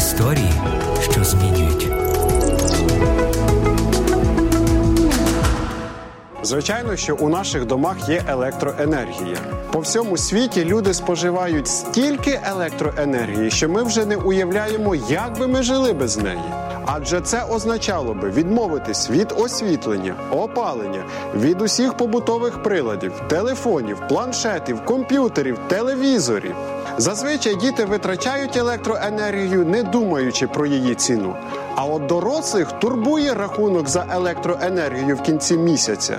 Історії, що змінюють. Звичайно, що у наших домах є електроенергія. По всьому світі люди споживають стільки електроенергії, що ми вже не уявляємо, як би ми жили без неї. Адже це означало би відмовитись від освітлення, опалення, від усіх побутових приладів, телефонів, планшетів, комп'ютерів, телевізорів. Зазвичай діти витрачають електроенергію, не думаючи про її ціну. А от дорослих турбує рахунок за електроенергію в кінці місяця.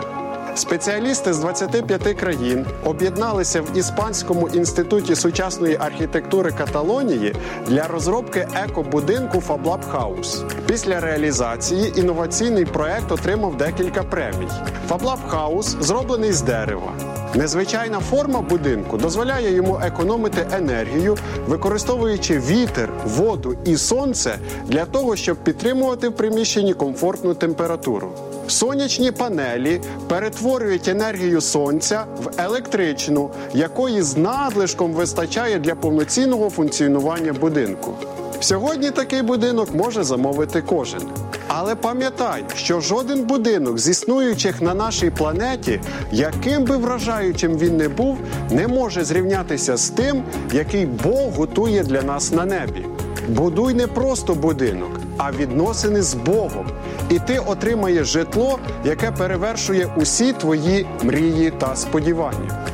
Спеціалісти з 25 країн об'єдналися в Іспанському інституті сучасної архітектури Каталонії для розробки екобудинку Fab Lab House. Після реалізації інноваційний проект отримав декілька премій. Fab Lab House зроблений з дерева. Незвичайна форма будинку дозволяє йому економити енергію, використовуючи вітер, воду і сонце для того, щоб підтримувати в приміщенні комфортну температуру. Сонячні панелі перетворюють енергію сонця в електричну, якої з надлишком вистачає для повноцінного функціонування будинку. Сьогодні такий будинок може замовити кожен. Але пам'ятай, що жоден будинок з існуючих на нашій планеті, яким би вражаючим він не був, не може зрівнятися з тим, який Бог готує для нас на небі. Будуй не просто будинок, а відносини з Богом. І ти отримаєш житло, яке перевершує усі твої мрії та сподівання.